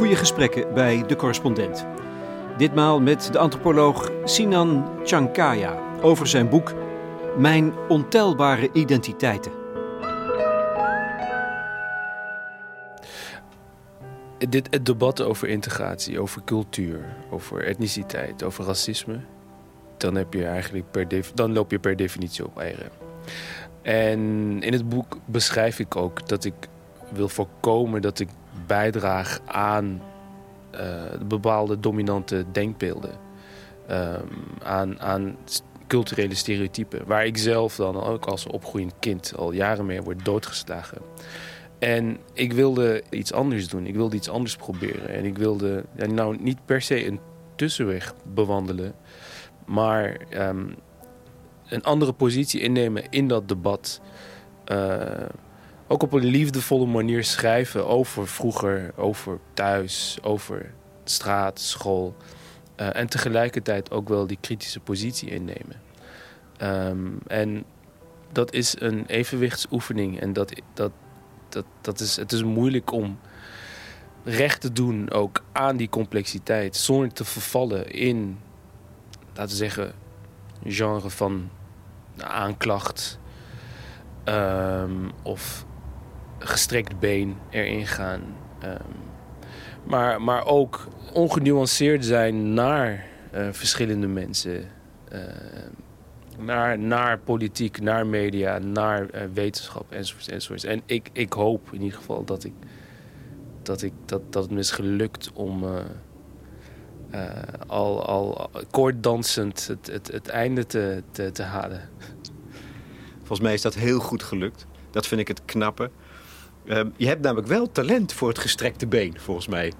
goede gesprekken bij de correspondent. Ditmaal met de antropoloog Sinan Chankaya over zijn boek Mijn ontelbare identiteiten. Dit, het debat over integratie, over cultuur, over etniciteit, over racisme, dan, heb je eigenlijk per dan loop je per definitie op eieren. En in het boek beschrijf ik ook dat ik wil voorkomen dat ik bijdraag aan uh, bepaalde dominante denkbeelden. Um, aan, aan culturele stereotypen. Waar ik zelf dan ook als opgroeiend kind al jaren mee word doodgeslagen. En ik wilde iets anders doen. Ik wilde iets anders proberen. En ik wilde ja, nou niet per se een tussenweg bewandelen. Maar um, een andere positie innemen in dat debat. Uh, ook op een liefdevolle manier schrijven over vroeger, over thuis, over straat, school. Uh, en tegelijkertijd ook wel die kritische positie innemen. Um, en dat is een evenwichtsoefening. En dat, dat, dat, dat is, het is moeilijk om recht te doen ook aan die complexiteit. Zonder te vervallen in, laten we zeggen, genre van aanklacht. Um, of gestrekt been erin gaan. Um, maar, maar ook ongenuanceerd zijn naar uh, verschillende mensen. Uh, naar, naar politiek, naar media, naar uh, wetenschap enzovoort, enzovoort. En ik, ik hoop in ieder geval dat, ik, dat, ik, dat, dat het me is gelukt om al, al koorddansend het, het, het einde te, te, te halen. Volgens mij is dat heel goed gelukt. Dat vind ik het knappe. Uh, je hebt namelijk wel talent voor het gestrekte been, volgens mij.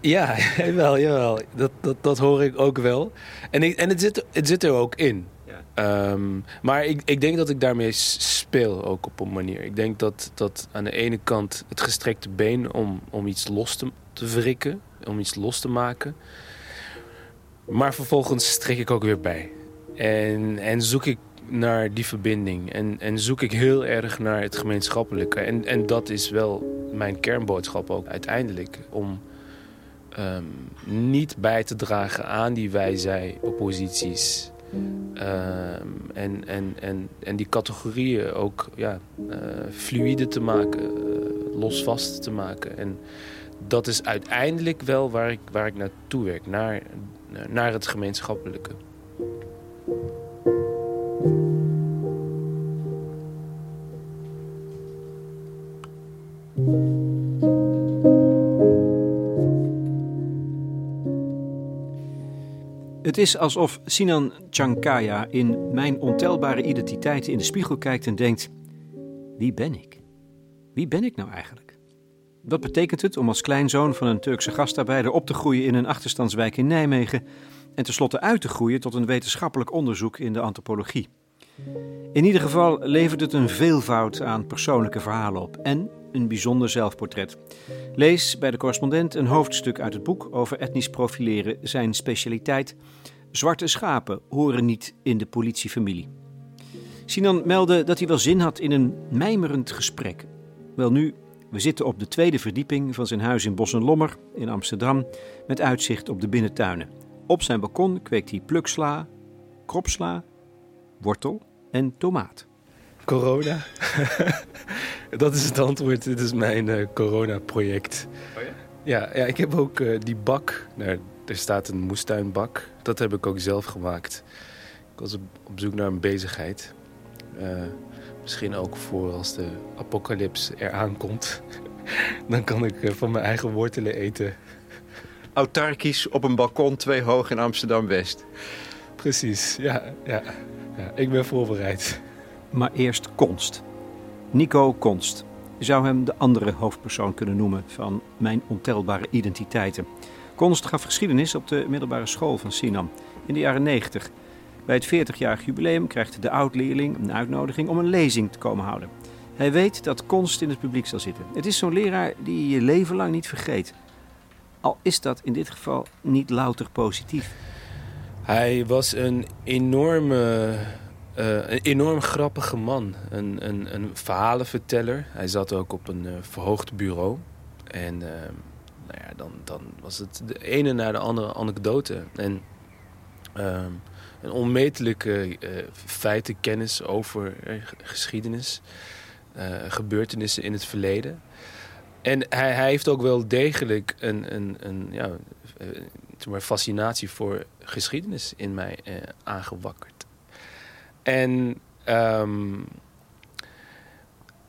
Ja, jawel, jawel. Dat, dat, dat hoor ik ook wel. En, ik, en het, zit, het zit er ook in. Ja. Um, maar ik, ik denk dat ik daarmee speel ook op een manier. Ik denk dat, dat aan de ene kant het gestrekte been om, om iets los te, te wrikken, om iets los te maken. Maar vervolgens trek ik ook weer bij. En, en zoek ik naar die verbinding. En, en zoek ik heel erg naar het gemeenschappelijke. En, en dat is wel mijn kernboodschap ook uiteindelijk. Om um, niet bij te dragen aan die wij-zij-opposities. Um, en, en, en, en die categorieën ook ja, uh, fluide te maken, uh, losvast te maken. En dat is uiteindelijk wel waar ik, waar ik naartoe werk, naar, naar het gemeenschappelijke. Het is alsof Sinan Chankaya in Mijn ontelbare identiteiten in de spiegel kijkt en denkt: Wie ben ik? Wie ben ik nou eigenlijk? Wat betekent het om als kleinzoon van een Turkse gastarbeider op te groeien in een achterstandswijk in Nijmegen en tenslotte uit te groeien tot een wetenschappelijk onderzoek in de antropologie? In ieder geval levert het een veelvoud aan persoonlijke verhalen op en een bijzonder zelfportret. Lees bij de correspondent een hoofdstuk uit het boek over etnisch profileren, zijn specialiteit. Zwarte schapen horen niet in de politiefamilie. Sinan meldde dat hij wel zin had in een mijmerend gesprek. Wel nu, we zitten op de tweede verdieping van zijn huis in Bos en Lommer in Amsterdam met uitzicht op de binnentuinen. Op zijn balkon kweekt hij pluksla, kropsla, wortel en tomaat. Corona. dat is het antwoord. Dit is mijn uh, corona-project. Oh ja? ja? Ja, ik heb ook uh, die bak. Nou, er staat een moestuinbak. Dat heb ik ook zelf gemaakt. Ik was op, op zoek naar een bezigheid. Uh, misschien ook voor als de apocalyps eraan komt. Dan kan ik van mijn eigen wortelen eten. Autarkisch op een balkon twee hoog in Amsterdam-West. Precies, ja, ja, ja. Ik ben voorbereid. Maar eerst Konst. Nico Konst. Je zou hem de andere hoofdpersoon kunnen noemen van Mijn ontelbare identiteiten. Konst gaf geschiedenis op de middelbare school van Sinan in de jaren 90. Bij het 40-jarig jubileum krijgt de oud-leerling een uitnodiging om een lezing te komen houden. Hij weet dat Konst in het publiek zal zitten. Het is zo'n leraar die je je leven lang niet vergeet. Al is dat in dit geval niet louter positief. Hij was een enorme uh, een enorm grappige man. Een, een, een, verhalenverteller. Hij zat ook op een uh, verhoogd bureau. En uh, nou ja, dan was het de ene naar de andere anekdote. En ehm, een onmetelijke feitenkennis over geschiedenis, gebeurtenissen in het verleden. En hij, hij, heeft ook wel degelijk een, een, een ja, fascinatie voor geschiedenis in mij aangewakkerd. En um,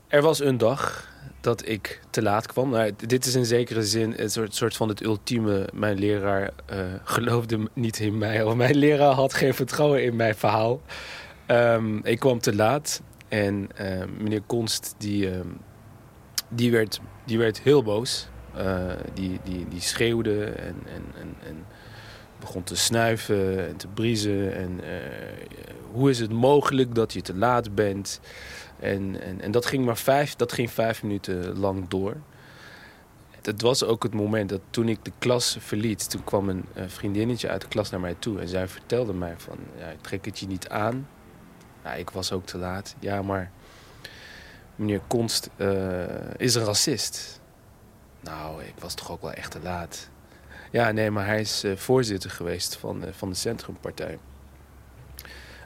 er was een dag dat ik te laat kwam. Nou, dit is in zekere zin een soort, soort van het ultieme. Mijn leraar uh, geloofde niet in mij. Of mijn leraar had geen vertrouwen in mijn verhaal. Um, ik kwam te laat. En uh, meneer Konst, die, uh, die, werd, die werd heel boos. Uh, die, die, die schreeuwde en, en, en, en begon te snuiven en te briezen. En hoe is het mogelijk dat je te laat bent? En, en, en dat ging maar vijf, dat ging vijf minuten lang door. Het was ook het moment dat toen ik de klas verliet... toen kwam een vriendinnetje uit de klas naar mij toe... en zij vertelde mij van, ja, ik trek het je niet aan. Ik was ook te laat. Ja, maar meneer Konst uh, is een racist. Nou, ik was toch ook wel echt te laat. Ja, nee, maar hij is uh, voorzitter geweest van, van de Centrumpartij.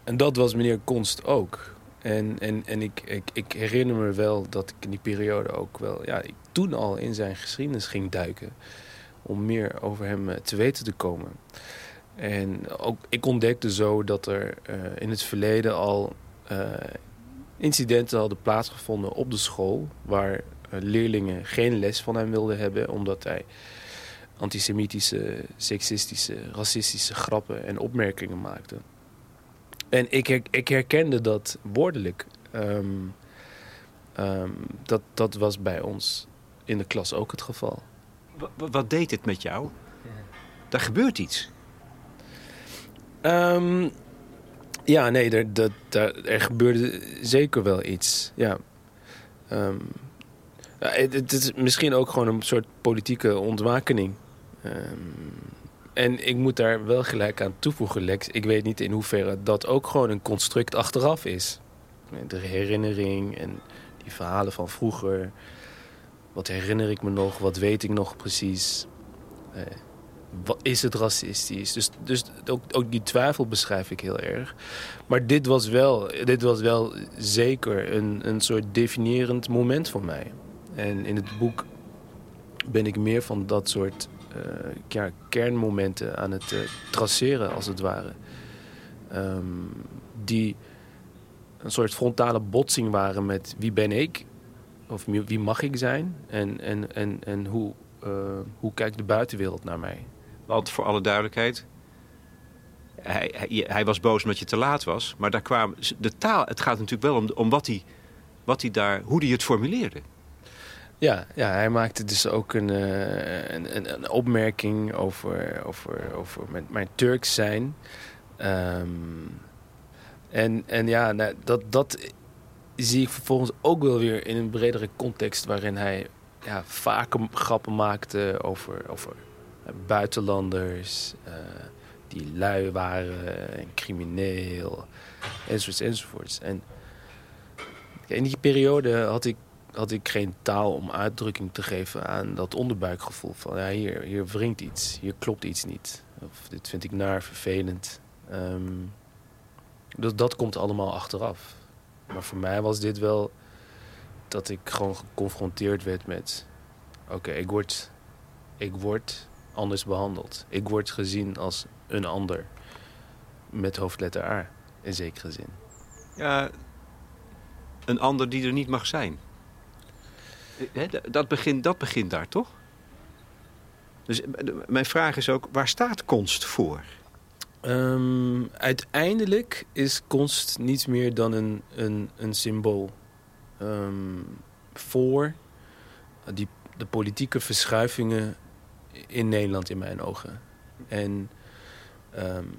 En dat was meneer Konst ook. En, en, en ik, ik, ik herinner me wel dat ik in die periode ook wel... Ja, ik toen al in zijn geschiedenis ging duiken. Om meer over hem eh, te weten te komen. En ook, ik ontdekte zo dat er uh, in het verleden al uh, incidenten hadden plaatsgevonden op de school... waar leerlingen geen les van hem wilden hebben... omdat hij antisemitische, seksistische, racistische grappen en opmerkingen maakte. En ik, ik herkende dat woordelijk. Um, um, dat, dat was bij ons in de klas ook het geval. Wat, wat deed het met jou? Ja. Daar gebeurt iets. Um, ja, nee, er, dat, er, er gebeurde zeker wel iets. Ja. het, het, is misschien ook gewoon een soort politieke ontwakening. En ik moet daar wel gelijk aan toevoegen, Lex. Ik weet niet in hoeverre dat ook gewoon een construct achteraf is. De herinnering en die verhalen van vroeger. Wat herinner ik me nog? Wat weet ik nog precies? Eh, wat, is het racistisch? Dus, dus ook, ook die twijfel beschrijf ik heel erg. Maar dit was wel, dit was wel zeker een, een soort definiërend moment voor mij. En in het boek ben ik meer van dat soort ja, kernmomenten aan het uh, traceren, als het ware. Um, die een soort frontale botsing waren met wie ben ik? Of wie mag ik zijn? En, en, en, en hoe, uh, hoe kijkt de buitenwereld naar mij? Want voor alle duidelijkheid, hij, hij, hij, was boos omdat je te laat was. Maar daar kwam de taal, het gaat natuurlijk wel om, om wat hij, wat hij daar, hoe hij het formuleerde. Ja, ja, hij maakte dus ook een, uh, een, een, opmerking over, over, over mijn, mijn Turks zijn. Um, en, en ja, nou, dat, dat zie ik vervolgens ook wel weer in een bredere context... waarin hij ja, vaker grappen maakte over, over buitenlanders... Uh, die lui waren en crimineel, enzovoorts, enzovoorts. En in die periode had ik had ik geen taal om uitdrukking te geven aan dat onderbuikgevoel. Van ja, hier, hier wringt iets, hier klopt iets niet. Of dit vind ik naar, vervelend. Um, dat, dat komt allemaal achteraf. Maar voor mij was dit wel dat ik gewoon geconfronteerd werd met... Oké, ik, word, ik word anders behandeld. Ik word gezien als een ander. Met hoofdletter A, in zekere zin. Ja, een ander die er niet mag zijn dat, begint, dat begint daar toch? Dus eh, mijn vraag is ook, waar staat konst voor? Um, uiteindelijk is konst niets meer dan een, een, een symbool. Um, voor die, de politieke verschuivingen in Nederland in mijn ogen. En um,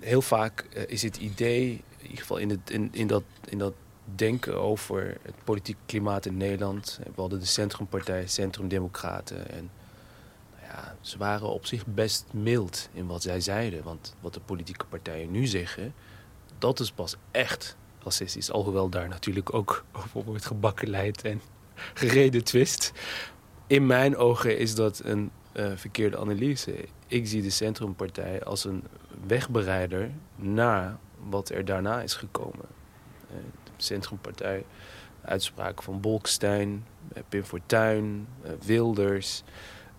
heel vaak uh, is het idee, in ieder geval in, het, in, in, dat, in dat denken over het politieke klimaat in Nederland. We hadden de Centrumpartij, Centrum Democraten. En nou ja, ze waren op zich best mild in wat zij zeiden. Want wat de politieke partijen nu zeggen, dat is pas echt racistisch. Alhoewel daar natuurlijk ook over wordt gebakken leid en gereden twist. In mijn ogen is dat een uh, verkeerde analyse. Ik zie de Centrumpartij als een wegbereider naar wat er daarna is gekomen. De Centrumpartij, uitspraken van Bolkestein, uh, Pim Fortuyn, Wilders.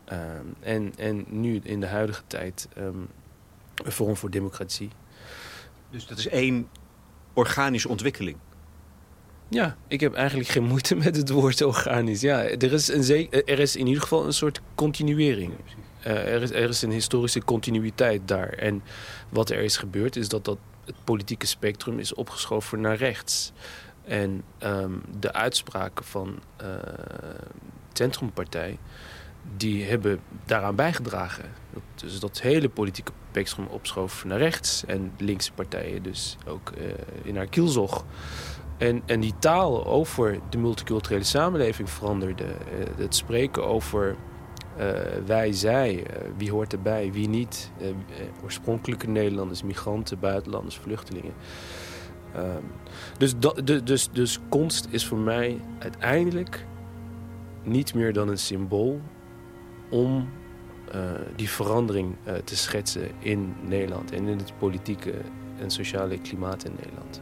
Ehm, en, en nu in de huidige tijd um, een Forum voor Democratie. Dus dat is één organische ontwikkeling? Ja, ik heb eigenlijk geen moeite met het woord organisch. Ja, er is, een er is in ieder geval een soort continuering. Uh, er, is, er is een historische continuïteit daar. En wat er is gebeurd is dat, dat het politieke spectrum is opgeschoven naar rechts. En um, de uitspraken van uh, Centrumpartij die hebben daaraan bijgedragen. dus dat hele politieke spectrum opschoof naar rechts. En linkse partijen dus ook uh, in haar kielzog. En, en die taal over de multiculturele samenleving veranderde. Uh, het spreken over uh, wij, zij, wie hoort erbij, wie niet. oorspronkelijke Nederlanders, migranten, buitenlanders, vluchtelingen. Um, dus, dus, dus kunst is voor mij uiteindelijk niet meer dan een symbool om die verandering te schetsen in Nederland en in het politieke en sociale klimaat in Nederland.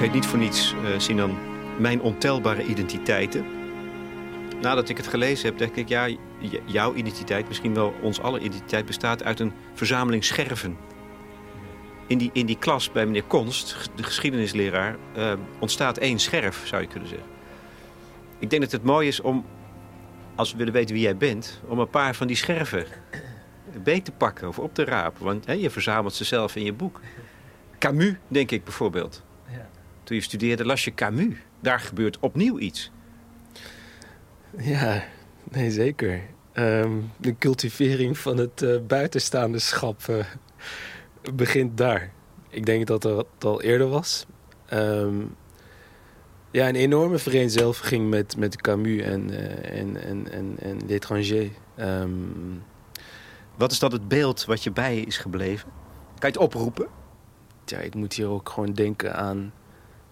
Heet niet voor niets, uh, Sinan, Mijn ontelbare identiteiten nadat ik het gelezen heb, denk ik, ja, jouw identiteit, misschien wel ons aller identiteit, bestaat uit een verzameling scherven. In die, in die klas bij meneer Konst, de geschiedenisleraar, uh, ontstaat één scherf, zou je kunnen zeggen. Ik denk dat het mooi is om, als we willen weten wie jij bent, om een paar van die scherven beet te pakken of op te rapen. Want hè, je verzamelt ze zelf in je boek. Camus, denk ik bijvoorbeeld. Ja. Toen je studeerde las je Camus. Daar gebeurt opnieuw iets. Ja, nee, zeker. Um, de cultivering van het uh, buitenstaande schap uh, begint daar. Ik denk dat dat al eerder was. Um, ja, een enorme vereenzelviging met, met Camus en, uh, en, en, en, en l'étranger. Um, wat is dat het beeld wat je bij is gebleven? Kan je het oproepen? Ja, ik moet hier ook gewoon denken aan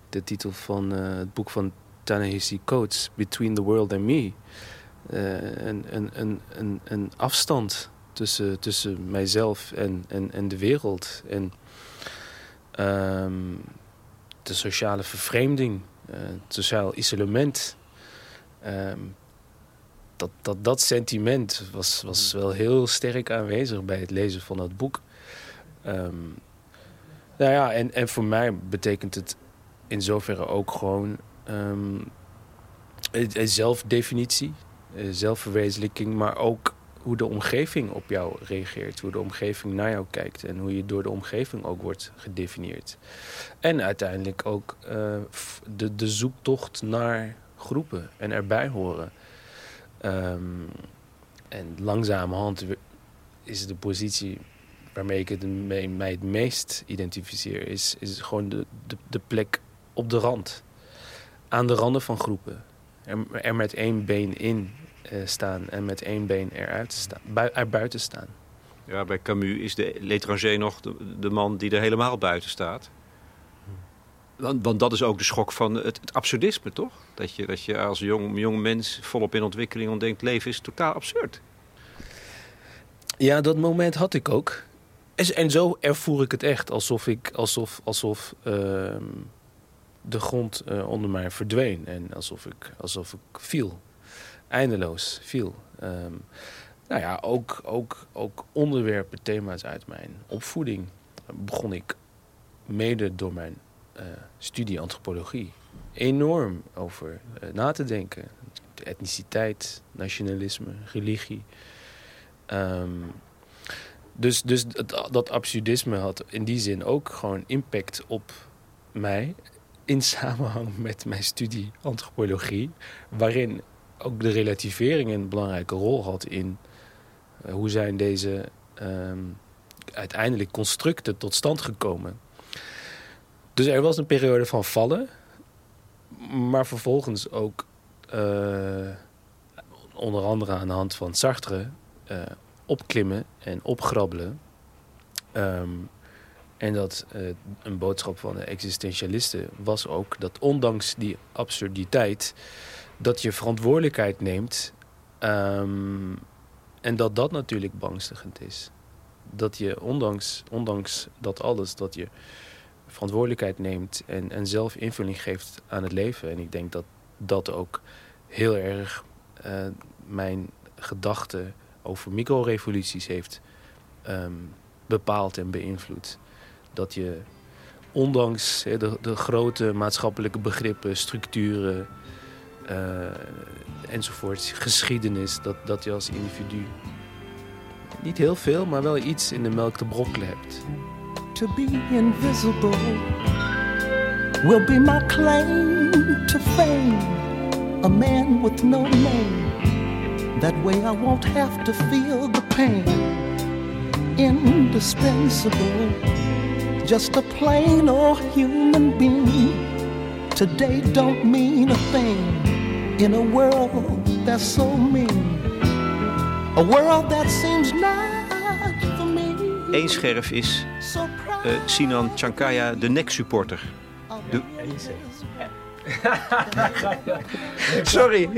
de titel van het boek van Ta-Nehisi Coates, Between the World and Me. Uh, een, een, een, een, een afstand tussen, tussen mijzelf en, en, en de wereld. En um, de sociale vervreemding, uh, het sociaal isolement. Um, dat, dat, dat sentiment was, was wel heel sterk aanwezig bij het lezen van dat boek. Um, nou ja, en, en voor mij betekent het in zoverre ook gewoon um, zelfdefinitie, eh, zelfverwezenlijking, maar ook hoe de omgeving op jou reageert, hoe de omgeving naar jou kijkt en hoe je door de omgeving ook wordt gedefinieerd. En uiteindelijk ook uh, de, de zoektocht naar groepen en erbij horen. Um, en langzamerhand is de positie waarmee ik het mij het meest identificeer, is, is gewoon de, de, de plek op de rand aan de randen van groepen. Er, er met één been in uh, staan en met één been eruit staan, bui, er buiten staan. Ja, bij Camus is de l'étranger nog de, man die er helemaal buiten staat. Want, want, dat is ook de schok van het, het, absurdisme, toch? Dat je, dat je als jong, jong mens volop in ontwikkeling ontdenkt... leven is totaal absurd. Ja, dat moment had ik ook. En, en zo ervoer ik het echt. Alsof ik... Alsof, alsof uh, de grond uh, onder mij verdween. En alsof ik, alsof ik viel. Eindeloos viel. Um, nou ja, ook, ook, ook onderwerpen, thema's uit mijn opvoeding begon ik mede door mijn uh, studie antropologie enorm over uh, na te denken. Etniciteit, nationalisme, religie. Um, dus dus dat absurdisme had in die zin ook gewoon impact op mij in samenhang met mijn studie antropologie, waarin ook de relativering een belangrijke rol had in uh, hoe zijn deze um, uiteindelijk constructen tot stand gekomen. Dus er was een periode van vallen, maar vervolgens ook uh, onder andere aan de hand van Sartre uh, opklimmen en opgrabbelen. Ehm, en dat uh, een boodschap van de existentialisten was ook dat ondanks die absurditeit, dat je verantwoordelijkheid neemt. Um, en dat dat natuurlijk beangstigend is. Dat je ondanks, ondanks dat alles, dat je verantwoordelijkheid neemt en, en zelf invulling geeft aan het leven. En ik denk dat dat ook heel erg uh, mijn gedachten over microrevoluties heeft um, bepaald en beïnvloed. Dat je ondanks he, de, de, grote maatschappelijke begrippen, structuren uh, enzovoort, geschiedenis, dat, dat je als individu niet heel veel, maar wel iets in de melk te brokkelen hebt. To be invisible will be my claim to fame. A man with no name. That way I won't have to feel the pain. Indispensable. Just a plain old human being. Today don't mean a thing in a world that's so mean. A world that seems not for me. Eén scherf is uh, Sinan Chankaya, de nek-supporter. De... Sorry.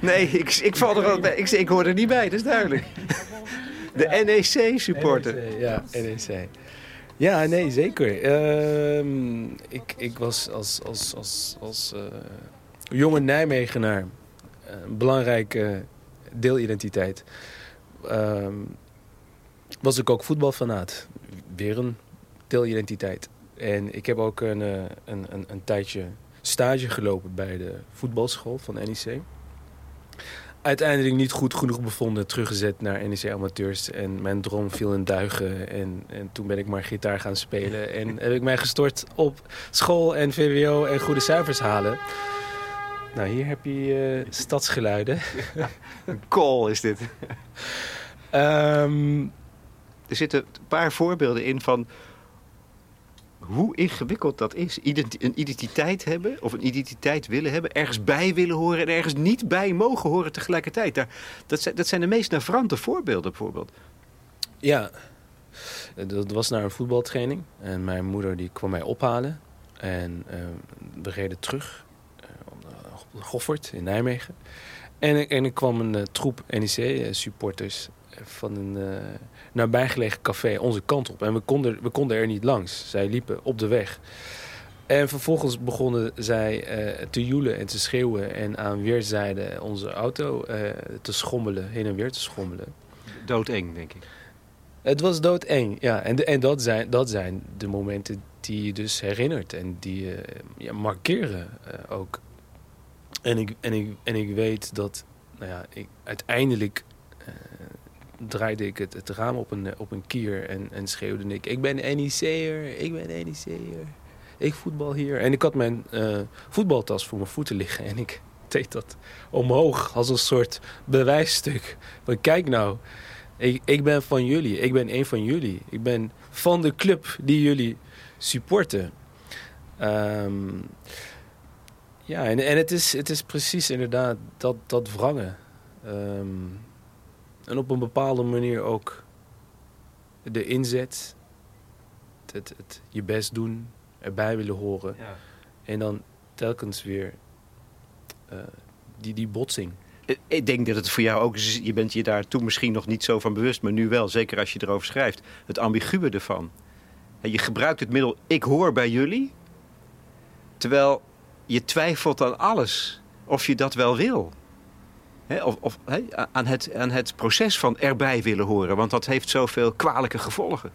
Nee, ik, ik val er al bij. Ik, ik hoor er niet bij, dat is duidelijk. De NEC-supporter. NEC, ja, NEC. Ja, nee, zeker. Uh, ik, ik was als, als, als, als uh, jonge Nijmegenaar een belangrijke deelidentiteit. Uh, was ik ook voetbalfanaat. Weer een deelidentiteit. En ik heb ook een, een, een, een tijdje stage gelopen bij de voetbalschool van NEC. Uiteindelijk niet goed genoeg bevonden, teruggezet naar NEC Amateurs. En mijn droom viel in duigen. En, en toen ben ik maar gitaar gaan spelen. En heb ik mij gestort op school en VWO en goede cijfers halen. Nou, hier heb je uh, stadsgeluiden. Een call is dit. um, er zitten een paar voorbeelden in van hoe ingewikkeld dat is. een identiteit hebben of een identiteit willen hebben, ergens bij willen horen en ergens niet bij mogen horen tegelijkertijd. Dat, zijn, dat zijn de meest navrante voorbeelden bijvoorbeeld. Ja, dat was naar een voetbaltraining en mijn moeder die kwam mij ophalen. En uh, we reden terug uh, op Goffert in Nijmegen. En, en er kwam een troep NEC-supporters van een uh, nabijgelegen café onze kant op. En we konden, we konden er niet langs. Zij liepen op de weg. En vervolgens begonnen zij uh, te joelen en te schreeuwen... en aan weerszijden onze auto uh, te schommelen, heen en weer te schommelen. Doodeng, denk ik. Het was doodeng, ja. En, de, en dat, zijn, dat zijn de momenten die je dus herinnert en die je ja, markeren ook. En ik, en, ik, en ik weet dat nou ja, ik uiteindelijk draaide ik het, raam op een, op een kier en, en schreeuwde ik... Ik ben NEC'er, ik ben NEC'er. Ik voetbal hier. En ik had mijn uh, voetbaltas voor mijn voeten liggen en ik deed dat omhoog als een soort bewijsstuk. Van kijk nou, ik, ik ben van jullie, ik ben een van jullie. Ik ben van de club die jullie supporten. Um, ja, en, en het, is, het is precies inderdaad dat, dat wrangen. Um, en op een bepaalde manier ook de inzet, het, het, je best doen, erbij willen horen. Ja. En dan telkens weer uh, die, die botsing. Ik denk dat het voor jou ook is, je bent je daar toen misschien nog niet zo van bewust, maar nu wel, zeker als je erover schrijft, het ambiguë ervan. Je gebruikt het middel ik hoor bij jullie, terwijl je twijfelt aan alles of je dat wel wil of, of aan, het, aan het proces van erbij willen horen. Want dat heeft zoveel kwalijke gevolgen.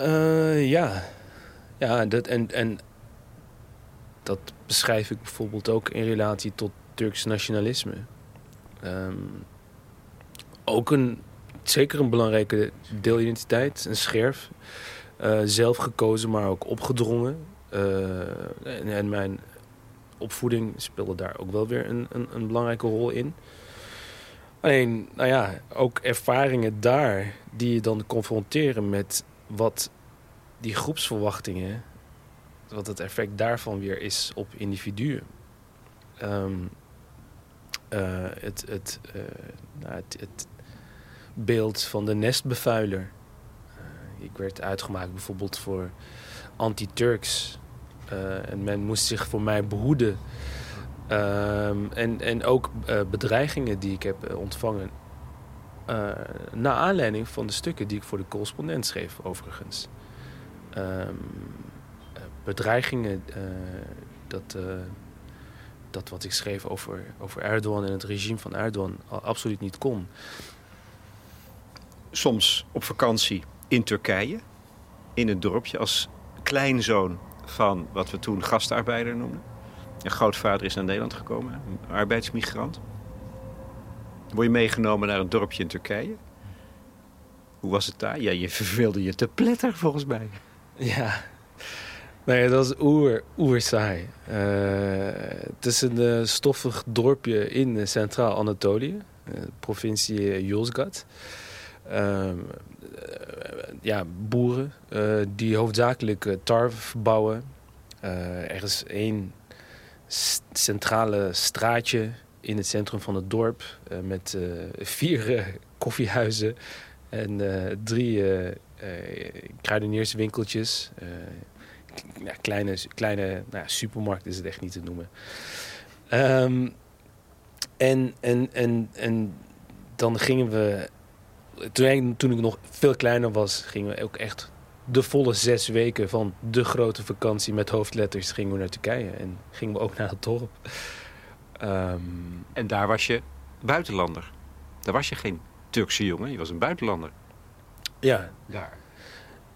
Uh, ja, ja dat, en, en dat beschrijf ik bijvoorbeeld ook in relatie tot Turks nationalisme. Um, ook een, zeker een belangrijke deelidentiteit, een scherf. Uh, zelf gekozen, maar ook opgedrongen. En, en, mijn opvoeding speelde daar ook wel weer een, een, een belangrijke rol in. Alleen, nou ja, ook ervaringen daar die je dan confronteren met wat die groepsverwachtingen, wat het effect daarvan weer is op individuen. Um, eh, het, uh, nou, het, het, beeld van de nestbevuiler. Uh, ik werd uitgemaakt bijvoorbeeld voor anti-Turks. En men moest zich voor mij behoeden. Ehm, en, en ook bedreigingen die ik heb ontvangen. naar aanleiding van de stukken die ik voor de correspondent schreef, overigens. Um, bedreigingen, dat dat wat ik schreef over, over Erdogan en het regime van Erdogan absoluut niet kon. Soms op vakantie in Turkije, in een dorpje, als kleinzoon van wat we toen gastarbeider noemden. Een grootvader is naar Nederland gekomen, een arbeidsmigrant. Word je meegenomen naar een dorpje in Turkije? Hoe was het daar? Ja, je verveelde je te pletter volgens mij. Ja, Nee, dat is oer, oer saai. Uh, het is een uh, stoffig dorpje in Centraal-Anatolië, uh, provincie Yozgat. Ehm, ja, boeren die hoofdzakelijk tarwe verbouwen. er is één centrale straatje in het centrum van het dorp met vier koffiehuizen en drie kruidenierswinkeltjes kleine, kleine nou, supermarkt is het echt niet te noemen. Um, en, en, en, en dan gingen we, toen, toen ik nog veel kleiner was, gingen we ook echt de volle zes weken van de grote vakantie met hoofdletters gingen we naar Turkije. En gingen we ook naar het dorp. Um, en daar was je buitenlander. Daar was je geen Turkse jongen, je was een buitenlander. Ja. Daar.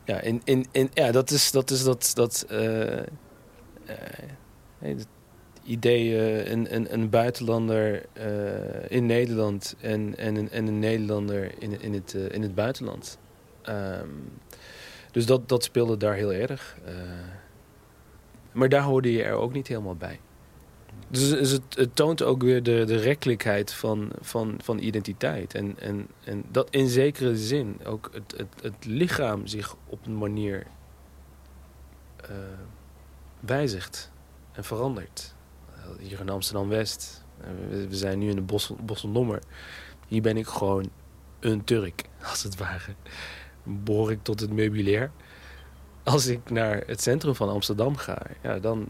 Ja, in, in, in, ja dat is dat, is dat, dat uh, uh, het idee een, een, een buitenlander in Nederland en, en, een, en een Nederlander in, in, het, in het buitenland. Um, dus dat, dat speelde daar heel erg. maar daar hoorde je er ook niet helemaal bij. Dus, het, het, toont ook weer de, de rekkelijkheid van, van, van identiteit. En, en, en dat in zekere zin ook het, het, het lichaam zich op een manier wijzigt en verandert. Hier in Amsterdam-West, we, we, zijn nu in de Bossel, Bosselnommer. Hier ben ik gewoon een Turk, als het ware. Behoor ik tot het meubilair. Als ik naar het centrum van Amsterdam ga, ja, dan,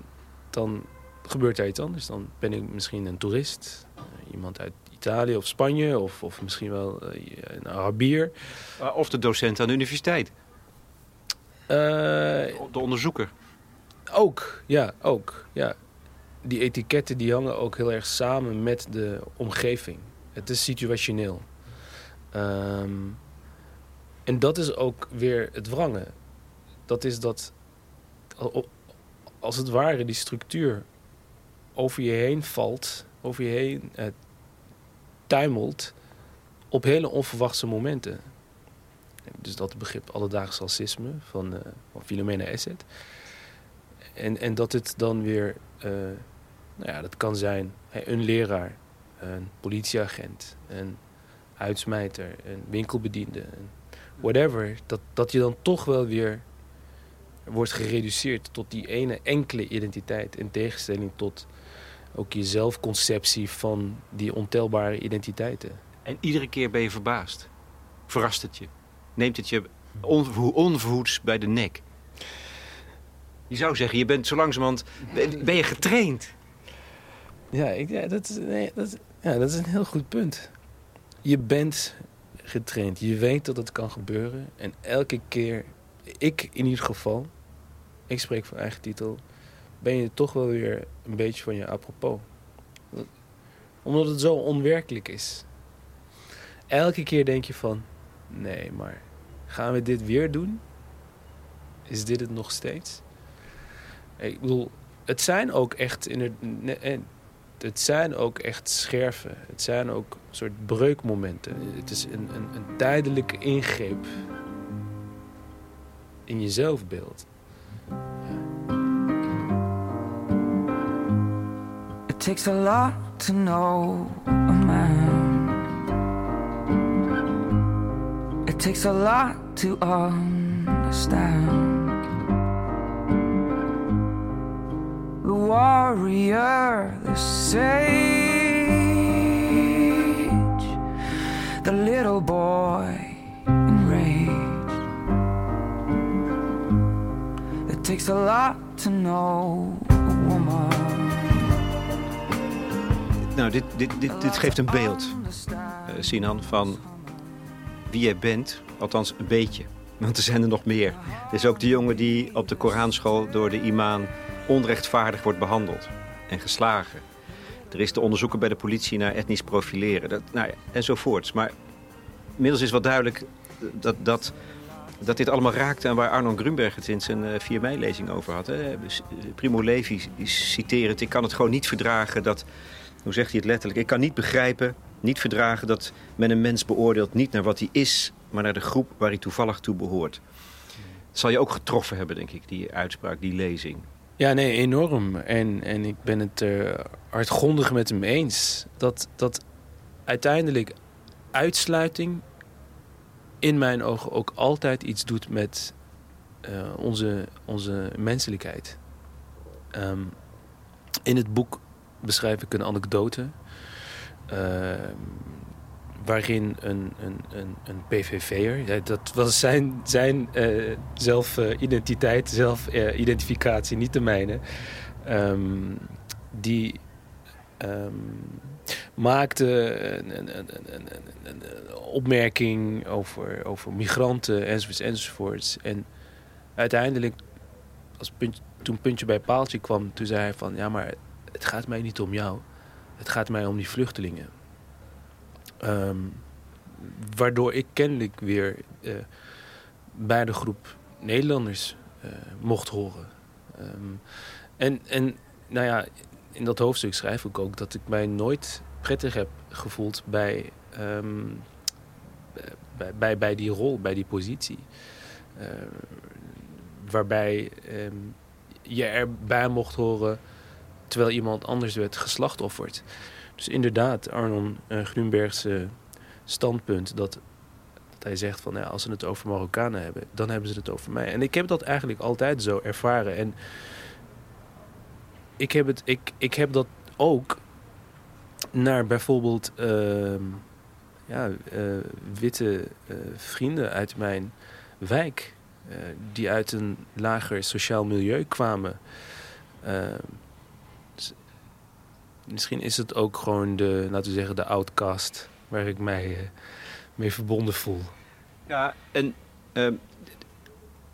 dan gebeurt er iets anders. Dan ben ik misschien een toerist. Iemand uit Italië of Spanje of, of misschien wel uh, een Arabier. Uh, of de docent aan de universiteit. de onderzoeker. Ook, ja, ook. Ja. Die etiketten die hangen ook heel erg samen met de omgeving. Het is situationeel. Um, en dat is ook weer het wrangen. Dat is dat, als het ware, die structuur over je heen valt, over je heen uh, tuimelt op hele onverwachte momenten. Dus dat begrip alledaags racisme van, uh, van Philomena Asset. En, en dat het dan weer, uh, nou ja, dat kan zijn een leraar, een politieagent, een uitsmijter, een winkelbediende, whatever. Dat, dat je dan toch wel weer wordt gereduceerd tot die ene enkele identiteit in tegenstelling tot ook je zelfconceptie van die ontelbare identiteiten. En iedere keer ben je verbaasd. Verrast het je. Neemt het je onverhoeds bij de nek. Je zou zeggen, je bent zo langzamerhand... Ben je getraind? Ja, ik, dat, is, nee, dat, ja, dat is een heel goed punt. Je bent getraind. Je weet dat het kan gebeuren. En elke keer, ik in ieder geval... Ik spreek van eigen titel ben je toch wel weer een beetje van je apropos. Omdat het zo onwerkelijk is. Elke keer denk je van, nee, maar gaan we dit weer doen? Is dit het nog steeds? Ik bedoel, het zijn ook echt, in het, het zijn ook echt scherven. Het zijn ook een soort breukmomenten. Het is een, een, een tijdelijke ingreep in je zelfbeeld. takes a lot to know a man. It takes a lot to understand. The warrior, they say, little boy in rage. It takes a lot to know a woman. Nou, dit, dit, dit, dit geeft een beeld, uh, Sinan, van wie jij bent. Althans, een beetje. Want er zijn er nog meer. Er is ook de jongen die op de Koranschool door de imam onrechtvaardig wordt behandeld en geslagen. Er is de onderzoeken bij de politie naar etnisch profileren dat, nou enzovoorts. Maar inmiddels is wel duidelijk dat, dat, dat dit allemaal raakt aan waar Arnon Grunberg het in zijn 4 eh, mei-lezing over had. Hè. Primo Levi citeert ik kan het gewoon niet verdragen dat, hoe zegt hij het letterlijk, ik kan niet begrijpen, niet verdragen dat men een mens beoordeelt niet naar wat hij is, maar naar de groep waar hij toevallig toe behoort. Dat zal je ook getroffen hebben, denk ik, die uitspraak, die lezing. Ja, nee, enorm. En, en ik ben het uh, hardgrondig met hem eens. Dat, dat uiteindelijk uitsluiting in mijn ogen ook altijd iets doet met uh, onze, onze menselijkheid. Um, in het boek beschrijf ik een anekdote. Uh, waarin een, een, een, een PVV'er, dat was zijn, zijn uh, zelfidentiteit, zelfidentificatie, niet de mijne, um, die um, maakte een, een, een, een, opmerking over, over migranten enzovoorts enzovoorts. En uiteindelijk, als toen puntje bij paaltje kwam, toen zei hij van ja, maar het gaat mij niet om jou. Het gaat mij om die vluchtelingen. Um, waardoor ik kennelijk weer uh, bij de groep Nederlanders uh, mocht horen. Um, en, en nou ja, in dat hoofdstuk schrijf ik ook dat ik mij nooit prettig heb gevoeld bij, um, bij, bij, die rol, bij die positie. Waarbij je erbij mocht horen terwijl iemand anders werd geslachtofferd. Dus inderdaad, Arnon uh, Grunbergs standpunt dat, dat hij zegt van ja, als ze het over Marokkanen hebben, dan hebben ze het over mij. En ik heb dat eigenlijk altijd zo ervaren. En ik heb, het, ik, ik heb dat ook naar bijvoorbeeld uh, ja, uh, witte uh, vrienden uit mijn wijk, die uit een lager sociaal milieu kwamen. Ehm, misschien is het ook gewoon de, laten we zeggen, de outcast waar ik mij uh, mee verbonden voel. Ja, en uh,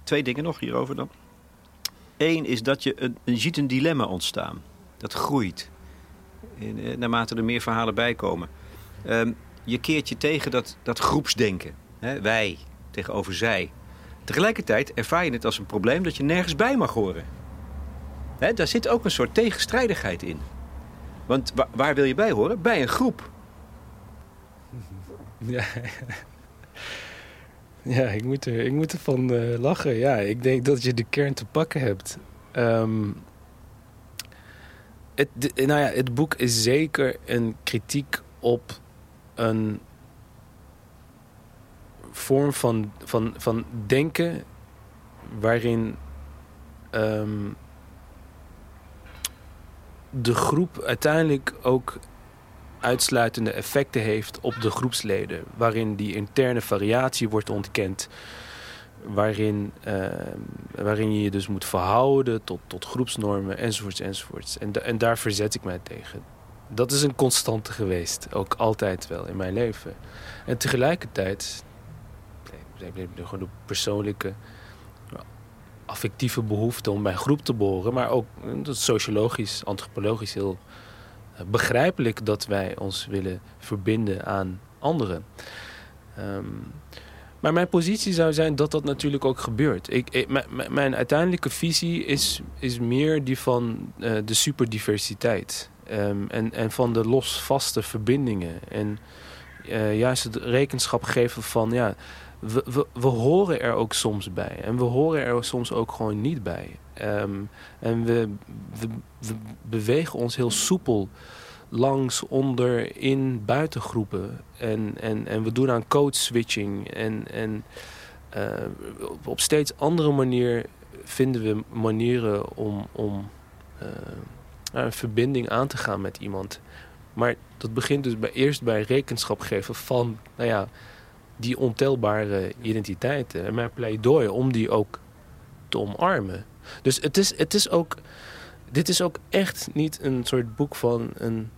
twee dingen nog hierover dan. Eén is dat je, een, je ziet een dilemma ontstaan. Dat groeit. In, uh, naarmate er meer verhalen bij komen. Uh, je keert je tegen dat, dat groepsdenken. Hè? Wij tegenover zij. Tegelijkertijd ervaar je het als een probleem dat je nergens bij mag horen. Hè? Daar zit ook een soort tegenstrijdigheid in. Want waar wil je bij horen? Bij een groep. Ja, ja ik, moet er, ik moet ervan uh, lachen. Ja, ik denk dat je de kern te pakken hebt. Um, het, nou ja, het boek is zeker een kritiek op een vorm van, van, van denken waarin um, de groep uiteindelijk ook uitsluitende effecten heeft op de groepsleden. Waarin die interne variatie wordt ontkend. Waarin, uh, waarin je je dus moet verhouden tot, tot groepsnormen enzovoorts enzovoorts. En, en daar verzet ik mij tegen. Dat is een constante geweest. Ook altijd wel in mijn leven. En tegelijkertijd... Nee, gewoon de persoonlijke affectieve behoefte om bij een groep te boren. Maar ook dat sociologisch, antropologisch heel begrijpelijk dat wij ons willen verbinden aan anderen. Um, maar mijn positie zou zijn dat dat natuurlijk ook gebeurt. Ik, mijn uiteindelijke visie is, is meer die van uh, de superdiversiteit. Um, en, en van de losvaste verbindingen. En uh, juist het rekenschap geven van... ja, we, we, we, horen er ook soms bij. En we horen er soms ook gewoon niet bij. Um, en we, we, we, bewegen ons heel soepel langs, onder, in buitengroepen. En, en, en we doen aan code switching. En, en op, op, steeds andere manier vinden we manieren om, om uh, een verbinding aan te gaan met iemand. Maar dat begint dus bij, eerst bij rekenschap geven van, nou ja, die ontelbare identiteiten. En mijn pleidooi om die ook te omarmen. Dus het is, het is ook. Dit is ook echt niet een soort boek van een,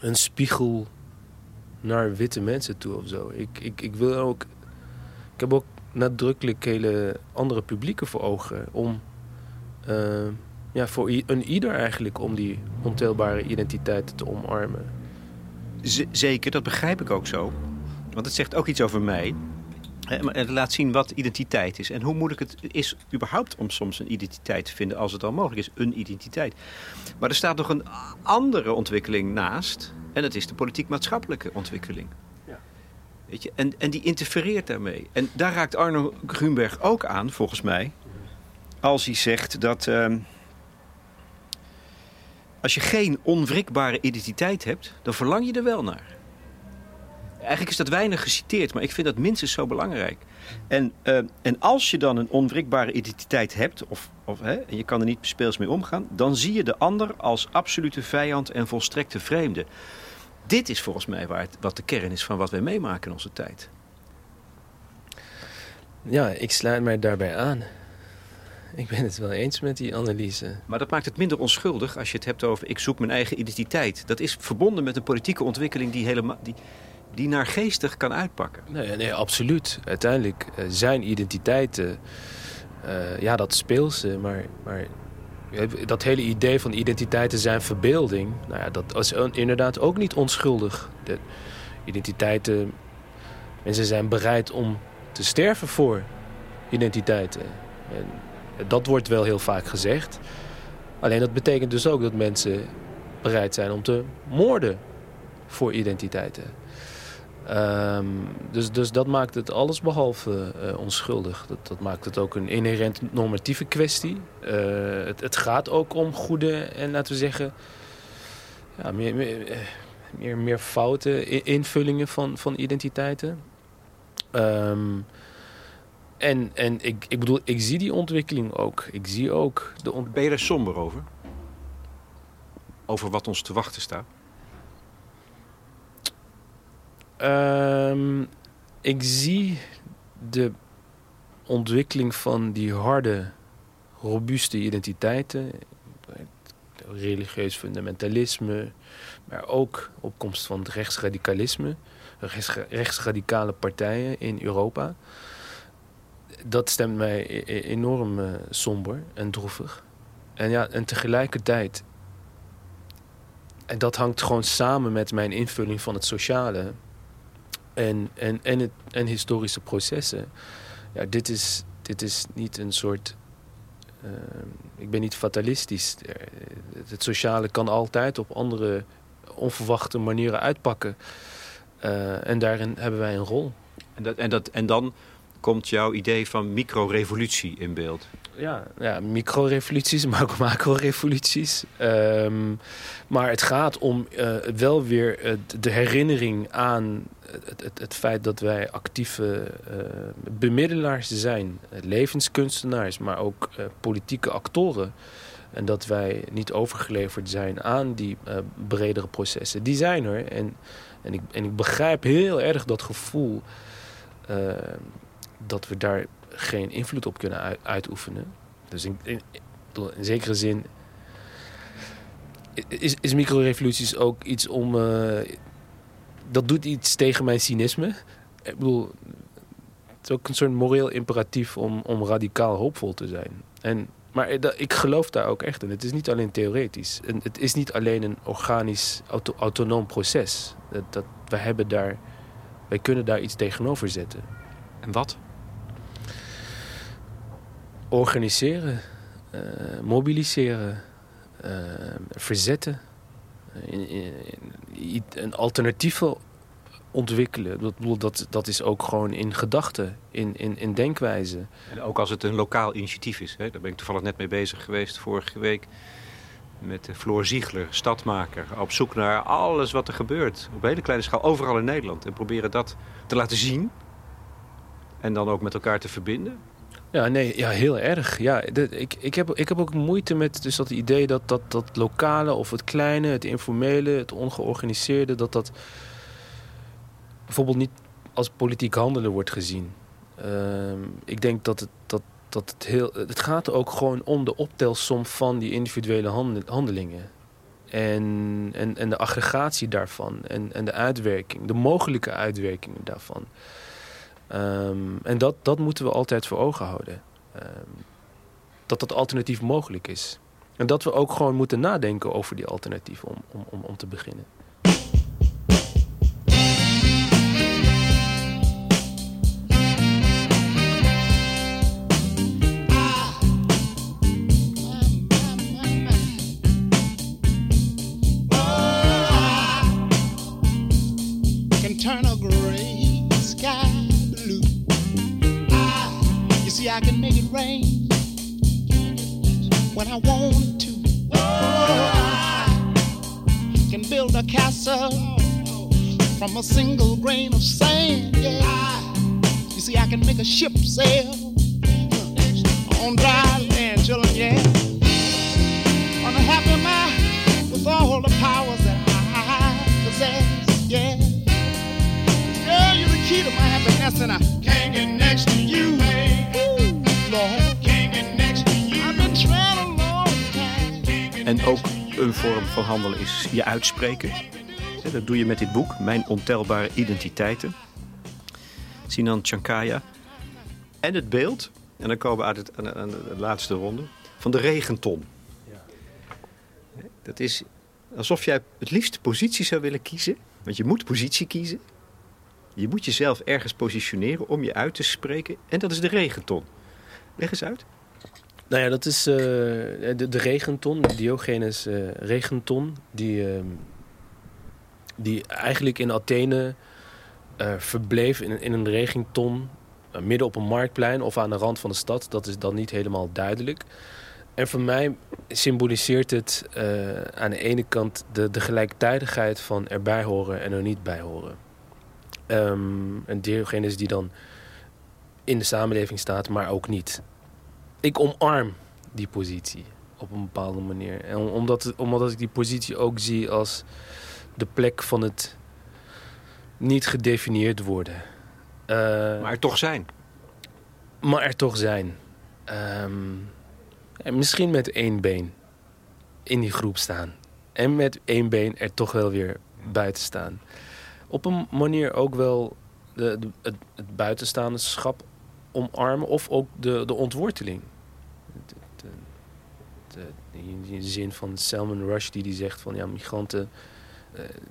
een spiegel naar witte mensen toe of zo. Ik, ik, ik wil ook. Ik heb ook nadrukkelijk hele andere publieken voor ogen. Om. eh, ja, voor een ieder eigenlijk om die ontelbare identiteiten te omarmen. Z- zeker, dat begrijp ik ook zo. Want het zegt ook iets over mij. Het laat zien wat identiteit is. En hoe moeilijk het is überhaupt om soms een identiteit te vinden als het al mogelijk is. Een identiteit. Maar er staat nog een andere ontwikkeling naast. En dat is de politiek-maatschappelijke ontwikkeling. Ja. Weet je? En, en die interfereert daarmee. En daar raakt Arno Grunberg ook aan, volgens mij. Als hij zegt dat... ehm, als je geen onwrikbare identiteit hebt, dan verlang je er wel naar. Eigenlijk is dat weinig geciteerd, maar ik vind dat minstens zo belangrijk. En, eh, en als je dan een onwrikbare identiteit hebt, of, of, hè, en je kan er niet speels mee omgaan, dan zie je de ander als absolute vijand en volstrekte vreemde. Dit is volgens mij waar wat de kern is van wat wij meemaken in onze tijd. Ja, ik sluit mij daarbij aan. Ik ben het wel eens met die analyse. Maar dat maakt het minder onschuldig als je het hebt over ik zoek mijn eigen identiteit. Dat is verbonden met een politieke ontwikkeling die, helemaal, die, die naargeestig kan uitpakken. Nee, nee absoluut. Uiteindelijk eh, zijn identiteiten, eh, ja, dat speelt ze. Maar, maar dat hele idee van identiteiten zijn verbeelding, nou ja, dat is inderdaad ook niet onschuldig. De identiteiten, mensen zijn bereid om te sterven voor identiteiten. En dat wordt wel heel vaak gezegd. Alleen dat betekent dus ook dat mensen bereid zijn om te moorden voor identiteiten. Um, dus, dus dat maakt het allesbehalve uh, onschuldig. Dat, dat maakt het ook een inherent normatieve kwestie. Uh, het, het, gaat ook om goede en laten we zeggen... Ja, meer, meer, meer, meer foute invullingen van, van identiteiten. Um, en en ik, ik bedoel, ik zie die ontwikkeling ook. Ik zie ook de ont Ben je er somber over? Over wat ons te wachten staat? Um, ik zie de ontwikkeling van die harde, robuuste identiteiten. Religieus fundamentalisme, maar ook opkomst van het rechtsradicalisme. Rechts, rechtsradicale partijen in Europa. Dat stemt mij enorm uh, somber en droevig. En, ja, en tegelijkertijd en dat hangt gewoon samen met mijn invulling van het sociale en, en, en, het, en historische processen. Ja, dit is, dit is niet een soort. Uh, ik ben niet fatalistisch. Het sociale kan altijd op andere onverwachte manieren uitpakken. En daarin hebben wij een rol. En, dat, en, dat, en dan komt jouw idee van microrevolutie in beeld. Ja, ja microrevoluties, maar ook macrorevoluties. Um, maar het gaat om uh, wel weer uh, de herinnering aan het, het, het, feit dat wij actieve uh, bemiddelaars zijn. Levenskunstenaars, maar ook politieke actoren. En dat wij niet overgeleverd zijn aan die bredere processen. Die zijn er. En, en, ik, en ik begrijp heel erg dat gevoel dat we daar geen invloed op kunnen uit, uitoefenen. Dus in, in, in zekere zin is, is microrevoluties ook iets om... Uh, dat doet iets tegen mijn cynisme. Ik bedoel, het is ook een soort moreel imperatief om, om radicaal hoopvol te zijn. En, maar ik geloof daar ook echt in. Het is niet alleen theoretisch. Het is niet alleen een organisch, auto, autonoom proces. Dat, dat, hebben daar, wij kunnen daar iets tegenover zetten. En wat? Organiseren, uh, mobiliseren, uh, verzetten, in, in, een alternatieve ontwikkelen. Dat, dat, dat is ook gewoon in gedachten, in, in, in denkwijze. En ook als het een lokaal initiatief is. Hè? Daar ben ik toevallig net mee bezig geweest vorige week. Met Floor Ziegler, stadmaker. Op zoek naar alles wat er gebeurt. Op hele kleine schaal, overal in Nederland. En proberen dat te laten zien. En dan ook met elkaar te verbinden. Ja, nee, ja, heel erg. Ja, ik, ik, heb, ik heb ook moeite met dus dat idee dat, dat dat lokale of het kleine, het informele, het ongeorganiseerde, dat dat bijvoorbeeld niet als politiek handelen wordt gezien. Ehm, ik denk dat het, dat, dat het heel. Het gaat ook gewoon om de optelsom van die individuele handelingen. En, en, en de aggregatie daarvan. En, en de uitwerking, de mogelijke uitwerkingen daarvan. Ehm, en dat, dat moeten we altijd voor ogen houden. Ehm, dat dat alternatief mogelijk is. En dat we ook gewoon moeten nadenken over die alternatieven om, om, om, om te beginnen. I can make it rain when I want to. Oh, I can build a castle from a single grain of sand. Yeah. You see, I can make a ship sail on dry een vorm van handelen is je uitspreken. Dat doe je met dit boek, Mijn Ontelbare Identiteiten. Sinan Chankaya. En het beeld, en dan komen we uit het, aan de laatste ronde, van de regenton. Dat is alsof jij het liefst positie zou willen kiezen. Want je moet positie kiezen. Je moet jezelf ergens positioneren om je uit te spreken. En dat is de regenton. Leg eens uit. Nou ja, dat is uh, de, de, regenton, Diogenes uh, regenton, die, uh, die eigenlijk in Athene uh, verbleef in, in een regenton midden op een marktplein of aan de rand van de stad. Dat is dan niet helemaal duidelijk. En voor mij symboliseert het aan de ene kant de, de gelijktijdigheid van erbij horen en er niet bij horen. Um, een Diogenes die dan in de samenleving staat, maar ook niet ik omarm die positie op een bepaalde manier. En omdat, omdat ik die positie ook zie als de plek van het niet gedefinieerd worden. Uh, maar er toch zijn. Maar er toch zijn. Um, en misschien met één been in die groep staan. En met één been er toch wel weer buiten staan. Op een manier ook wel de, de het, het buitenstaanderschap omarmen of ook de, de ontworteling. In de zin van Salman Rushdie die zegt van ja, migranten,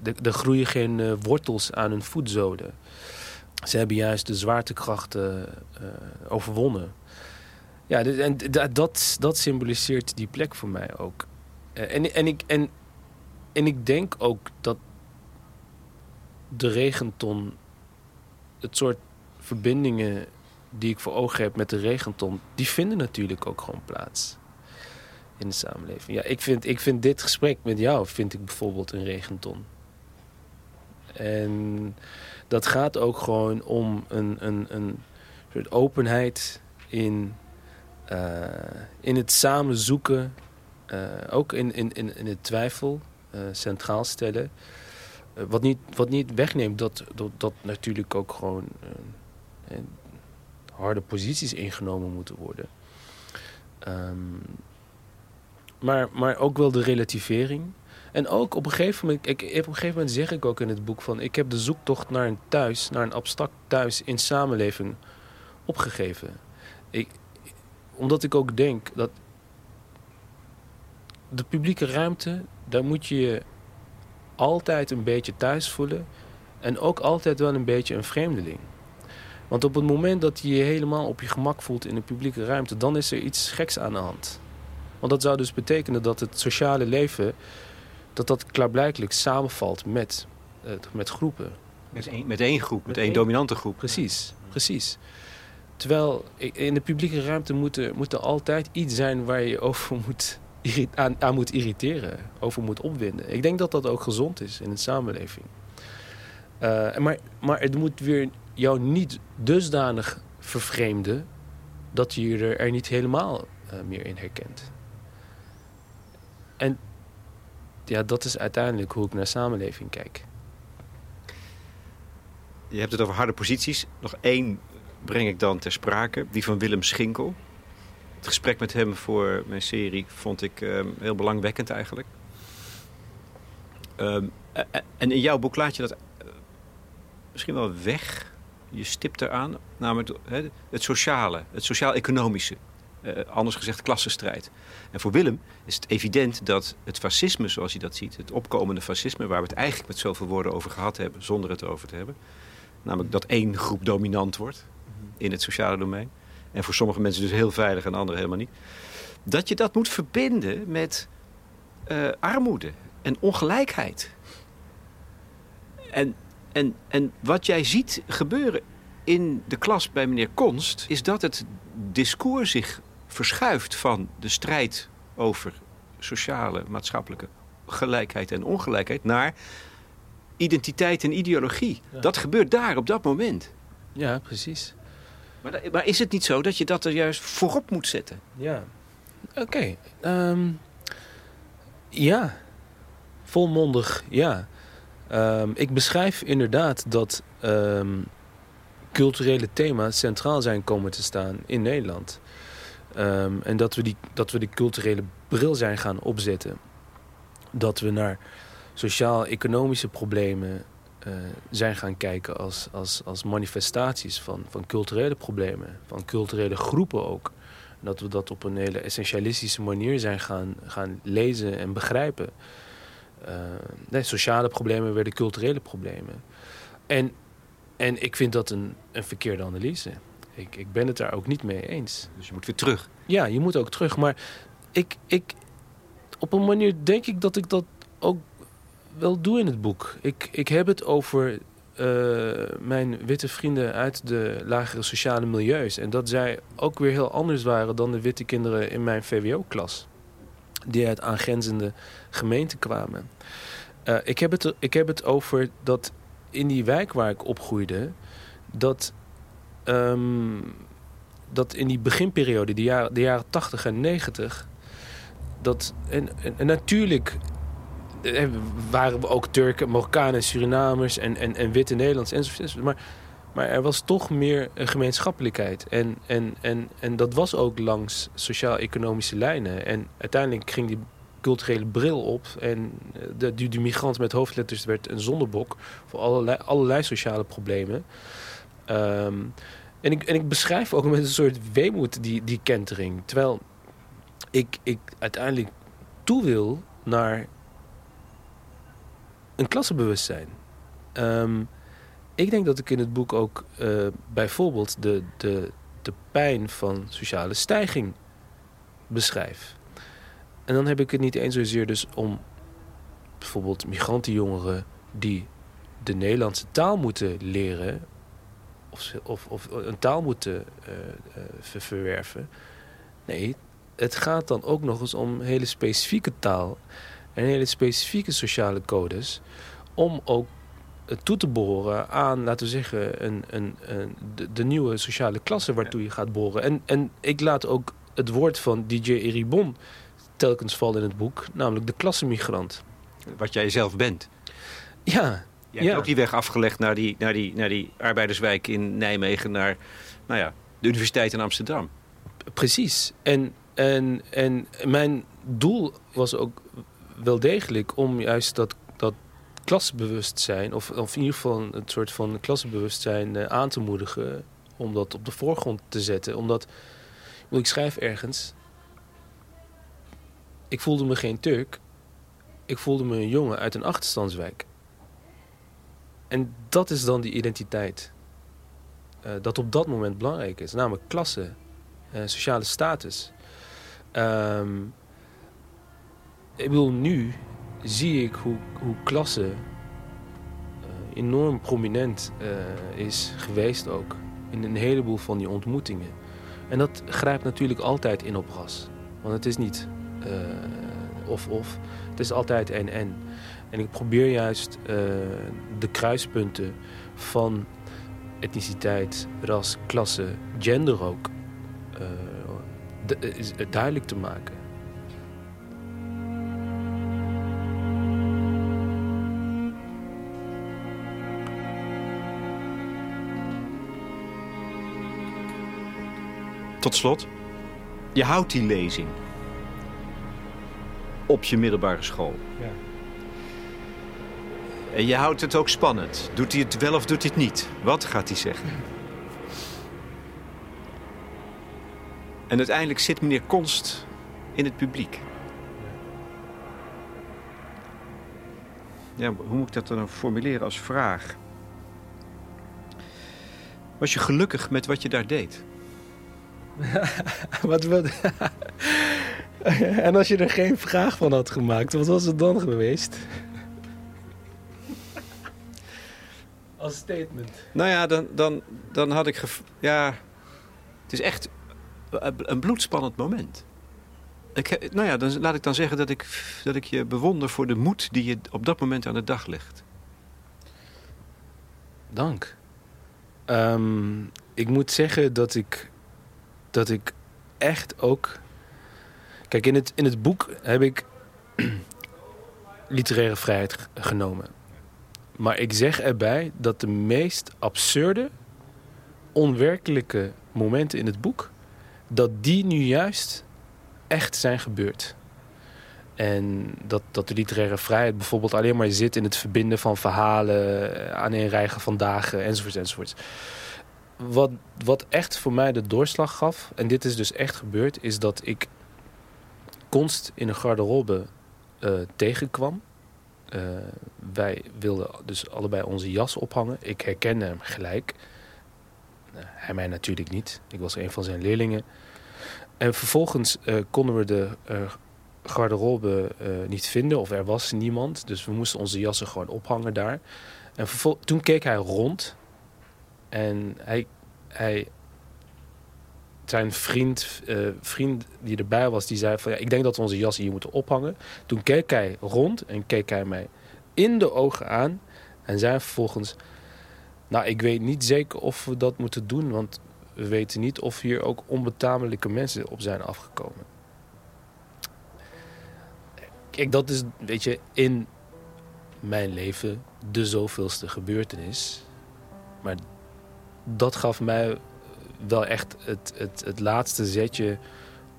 uh, er groeien geen uh, wortels aan hun voetzolen. Ze hebben juist de zwaartekrachten uh, overwonnen. Ja, en dat, dat symboliseert die plek voor mij ook. en, en, ik, en, en ik denk ook dat de regenton het soort verbindingen die ik voor ogen heb met de regenton, die vinden natuurlijk ook gewoon plaats in de samenleving. Ja, ik vind, ik vind dit gesprek met jou, vind ik bijvoorbeeld een regenton. En dat gaat ook gewoon om een, een, een soort openheid in, uh, in het samen zoeken. Uh, ook in, in, in, in het twijfel uh, centraal stellen. wat, niet, wat niet wegneemt dat, dat, dat natuurlijk ook gewoon harde posities ingenomen moeten worden. Um, maar, maar ook wel de relativering. En ook op een gegeven moment, ik, op een gegeven moment zeg ik ook in het boek van... ik heb de zoektocht naar een thuis, naar een abstract thuis in samenleving opgegeven. Ik, omdat ik ook denk dat de publieke ruimte, daar moet je je altijd een beetje thuis voelen... en ook altijd wel een beetje een vreemdeling. Want op het moment dat je je helemaal op je gemak voelt in de publieke ruimte, dan is er iets geks aan de hand. Want dat zou dus betekenen dat het sociale leven, dat dat klaarblijkelijk samenvalt met, uh, met groepen. Met één, met één groep, met, één dominante groep. Precies, precies. Terwijl in de publieke ruimte moet er, moet er altijd iets zijn waar je over moet, aan, aan moet irriteren, over moet opwinden. Ik denk dat dat ook gezond is in de samenleving. Uh, maar, maar het moet weer jou niet dusdanig vervreemden dat je je er niet helemaal uh, meer in herkent. En ja, dat is uiteindelijk hoe ik naar samenleving kijk. je hebt het over harde posities. Nog één breng ik dan ter sprake, die van Willem Schinkel. Het gesprek met hem voor mijn serie vond ik ehm, heel belangwekkend eigenlijk. Ehm, en in jouw boek laat je dat eh, misschien wel weg. Je stipt eraan, namelijk het sociale, het sociaal-economische. Eh, anders gezegd klassenstrijd. En voor Willem is het evident dat het fascisme, zoals hij dat ziet, het opkomende fascisme, waar we het eigenlijk met zoveel woorden over gehad hebben, zonder het over te hebben, namelijk dat één groep dominant wordt in het sociale domein, en voor sommige mensen dus heel veilig en anderen helemaal niet, dat je dat moet verbinden met eh, armoede en ongelijkheid. En, en, en wat jij ziet gebeuren in de klas bij meneer Konst, is dat het discours zich verschuift van de strijd over sociale, maatschappelijke gelijkheid en ongelijkheid naar identiteit en ideologie. Ja. Dat gebeurt daar op dat moment. Ja, precies. Maar, maar is het niet zo dat je dat er juist voorop moet zetten? Ja. Oké. ehm, ja. Volmondig, ja. Ehm, ik beschrijf inderdaad dat ehm, culturele thema's centraal zijn komen te staan in Nederland. Ehm, en dat we, die, dat we die culturele bril zijn gaan opzetten. Dat we naar sociaal-economische problemen eh, zijn gaan kijken als, als, als manifestaties van, van culturele problemen. Van culturele groepen ook. Dat we dat op een hele essentialistische manier zijn gaan, gaan lezen en begrijpen. Eh, nee, sociale problemen werden culturele problemen. En, en ik vind dat een, een verkeerde analyse. Ik, ik ben het daar ook niet mee eens. Dus je moet weer terug. Ja, je moet ook terug. Maar ik, ik, op een manier denk ik dat ik dat ook wel doe in het boek. Ik, ik heb het over eh, mijn witte vrienden uit de lagere sociale milieus. En dat zij ook weer heel anders waren dan de witte kinderen in mijn VWO-klas. Die uit aangrenzende gemeenten kwamen. Eh, ik, heb het, ik heb het over dat in die wijk waar ik opgroeide... dat ehm, dat in die beginperiode, de jaren, de jaren 80 en 90, dat, en, natuurlijk eh, waren we ook Turken, Marokkanen, Surinamers en, en, en witte Nederlands enzovoort. Maar, maar er was toch meer een gemeenschappelijkheid. En, en, en, en dat was ook langs sociaal-economische lijnen. En uiteindelijk ging die culturele bril op. En eh, de, die, migrant met hoofdletters werd een zondebok voor allerlei, allerlei sociale problemen. Ehm, en, ik, en ik beschrijf ook met een soort weemoed die, die kentering. Terwijl ik, ik uiteindelijk toe wil naar een klassenbewustzijn. Ehm, ik denk dat ik in het boek ook eh, bijvoorbeeld de, de, de pijn van sociale stijging beschrijf. En dan heb ik het niet eens zozeer dus om bijvoorbeeld migrantenjongeren die de Nederlandse taal moeten leren of, of, of een taal moeten ver- verwerven. Nee, het gaat dan ook nog eens om hele specifieke taal en hele specifieke sociale codes om ook toe te behoren aan, laten we zeggen, een, een, een, de, de nieuwe sociale klasse waartoe je gaat behoren. En, en ik laat ook het woord van DJ Eribon telkens vallen in het boek, namelijk de klassenmigrant. Wat jij zelf bent. Ja, Je hebt Ja. ook die weg afgelegd naar die, naar, die, naar die arbeiderswijk in Nijmegen, naar nou ja, de universiteit in Amsterdam. Precies. En, en, en mijn doel was ook wel degelijk om juist dat klasbewustzijn, of, of in ieder geval een soort van klasbewustzijn eh, aan te moedigen, om dat op de voorgrond te zetten. Omdat, ik schrijf ergens, ik voelde me geen Turk, ik voelde me een jongen uit een achterstandswijk. En dat is dan die identiteit. eh, dat op dat moment belangrijk is, namelijk klasse eh, sociale status. Ehm, ik bedoel, nu zie ik hoe, hoe klasse eh, enorm prominent eh, is geweest ook. In een heleboel van die ontmoetingen. En dat grijpt natuurlijk altijd in op ras. Want het is niet eh, of-of. Het is altijd en-en. En ik probeer juist eh, de kruispunten van etniciteit, ras, klasse, gender ook eh, duidelijk te maken. Tot slot, je houdt die lezing op je middelbare school. Ja. En je houdt het ook spannend. Doet hij het wel of doet hij het niet? Wat gaat hij zeggen? En uiteindelijk zit meneer Konst in het publiek. Ja, hoe moet ik dat dan formuleren als vraag? Was je gelukkig met wat je daar deed? wat, wat... en als je er geen vraag van had gemaakt, wat was het dan geweest? Als statement. Nou ja, dan, dan, dan had ik... gev- Ja, het is echt een bloedspannend moment. Ik, nou ja, dan laat ik dan zeggen dat ik, dat ik je bewonder voor de moed die je op dat moment aan de dag legt. Dank. Ehm, ik moet zeggen dat ik, dat ik echt ook. Kijk, in het, in het boek heb ik literaire vrijheid genomen. Maar ik zeg erbij dat de meest absurde, onwerkelijke momenten in het boek, dat die nu juist echt zijn gebeurd. En dat, dat de literaire vrijheid bijvoorbeeld alleen maar zit in het verbinden van verhalen, eh, aaneenrijgen van dagen, enzovoort, enzovoort. Wat, wat echt voor mij de doorslag gaf, en dit is dus echt gebeurd, is dat ik konst in een garderobe eh, tegenkwam. Eh, wij wilden dus allebei onze jas ophangen. Ik herkende hem gelijk. Eh, hij mij natuurlijk niet. Ik was een van zijn leerlingen. En vervolgens eh, konden we de garderobe niet vinden of er was niemand. Dus we moesten onze jassen gewoon ophangen daar. En toen keek hij rond en hij, zijn vriend, eh, vriend die erbij was, die zei van ja, ik denk dat we onze jassen hier moeten ophangen. Toen keek hij rond en keek hij mij in de ogen aan en zei vervolgens, nou ik weet niet zeker of we dat moeten doen, want we weten niet of hier ook onbetamelijke mensen op zijn afgekomen. Kijk, dat is, weet je, in mijn leven de zoveelste gebeurtenis. Maar dat gaf mij wel echt het, het, het laatste zetje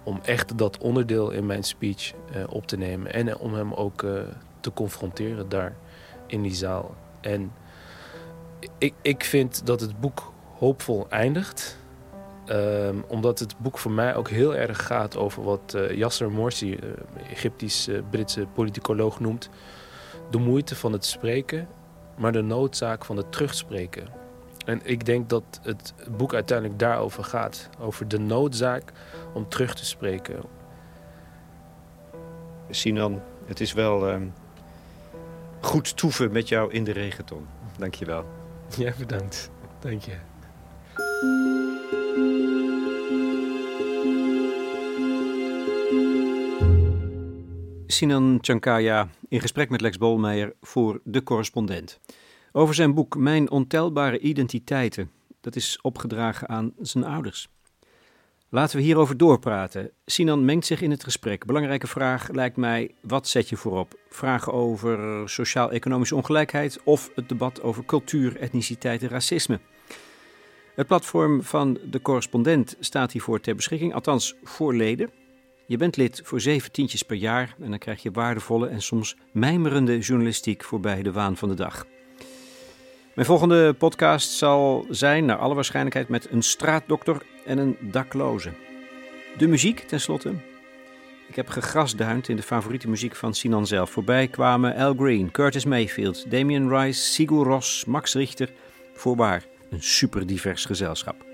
om echt dat onderdeel in mijn speech eh, op te nemen. En om hem ook eh, te confronteren daar in die zaal. En ik, ik vind dat het boek hoopvol eindigt. Ehm, omdat het boek voor mij ook heel erg gaat over wat eh, Yasser Morsi, eh, Egyptisch-Britse politicoloog, noemt. De moeite van het spreken, maar de noodzaak van het terugspreken. En ik denk dat het boek uiteindelijk daarover gaat. Over de noodzaak om terug te spreken. Sinan, het is wel ehm, goed toeven met jou in de regenton. Dank je wel. Ja, bedankt. Dank je. Sinan Chankaya in gesprek met Lex Bolmeijer voor De Correspondent. Over zijn boek Mijn ontelbare identiteiten. Dat is opgedragen aan zijn ouders. Laten we hierover doorpraten. Sinan mengt zich in het gesprek. Belangrijke vraag lijkt mij: wat zet je voorop? Vragen over sociaal-economische ongelijkheid of het debat over cultuur, etniciteit en racisme? Het platform van de correspondent staat hiervoor ter beschikking, althans voor leden. Je bent lid voor zeven tientjes per jaar en dan krijg je waardevolle en soms mijmerende journalistiek voorbij de waan van de dag. Mijn volgende podcast zal zijn, naar alle waarschijnlijkheid, met een straatdokter en een dakloze. De muziek, tenslotte. Ik heb gegrasduind in de favoriete muziek van Sinan zelf. Voorbij kwamen Al Green, Curtis Mayfield, Damien Rice, Sigur Ros, Max Richter. Voorwaar, een super divers gezelschap.